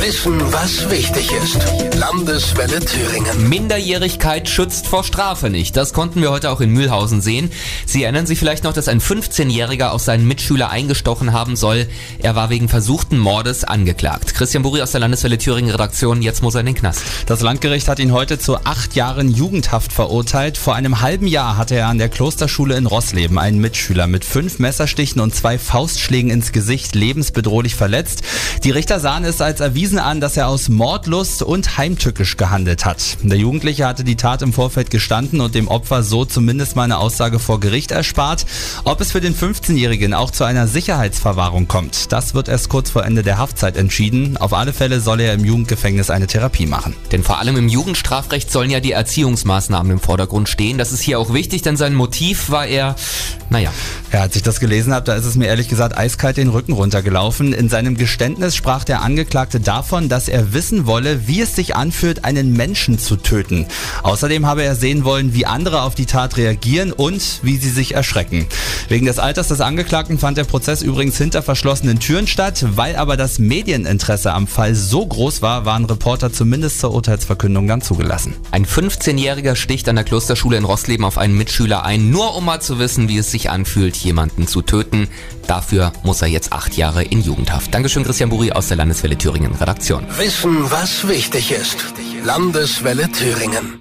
Wissen, was wichtig ist. Landeswelle Thüringen. Minderjährigkeit schützt vor Strafe nicht. Das konnten wir heute auch in Mühlhausen sehen. Sie erinnern sich vielleicht noch, dass ein 15-Jähriger auf seinen Mitschüler eingestochen haben soll. Er war wegen versuchten Mordes angeklagt. Christian Buri aus der Landeswelle Thüringen Redaktion, jetzt muss er in den Knast. Das Landgericht hat ihn heute zu acht Jahren Jugendhaft verurteilt. Vor einem halben Jahr hatte er an der Klosterschule in Rossleben einen Mitschüler mit fünf Messerstichen und zwei Faustschlägen ins Gesicht lebensbedrohlich verletzt. Die Richter sahen es als erwiesen an, dass er aus Mordlust und heimtückisch gehandelt hat. Der Jugendliche hatte die Tat im Vorfeld gestanden und dem Opfer so zumindest mal eine Aussage vor Gericht erspart. Ob es für den 15-Jährigen auch zu einer Sicherheitsverwahrung kommt, das wird erst kurz vor Ende der Haftzeit entschieden. Auf alle Fälle soll er im Jugendgefängnis eine Therapie machen. Denn vor allem im Jugendstrafrecht sollen ja die Erziehungsmaßnahmen im Vordergrund stehen. Das ist hier auch wichtig, denn sein Motiv war eher, naja. Ja, als ich das gelesen habe, da ist es mir ehrlich gesagt eiskalt den Rücken runtergelaufen. In seinem Geständnis sprach der Angeklagte davon, dass er wissen wolle, wie es sich anfühlt, einen Menschen zu töten. Außerdem habe er sehen wollen, wie andere auf die Tat reagieren und wie sie sich erschrecken. Wegen des Alters des Angeklagten fand der Prozess übrigens hinter verschlossenen Türen statt. Weil aber das Medieninteresse am Fall so groß war, waren Reporter zumindest zur Urteilsverkündung dann zugelassen. Ein 15-Jähriger sticht an der Klosterschule in Rossleben auf einen Mitschüler ein, nur um mal zu wissen, wie es sich anfühlt, jemanden zu töten. Dafür muss er jetzt acht Jahre in Jugendhaft. Dankeschön, Christian Buri aus der Landeswelle Thüringen Redaktion. Wissen, was wichtig ist. Landeswelle Thüringen.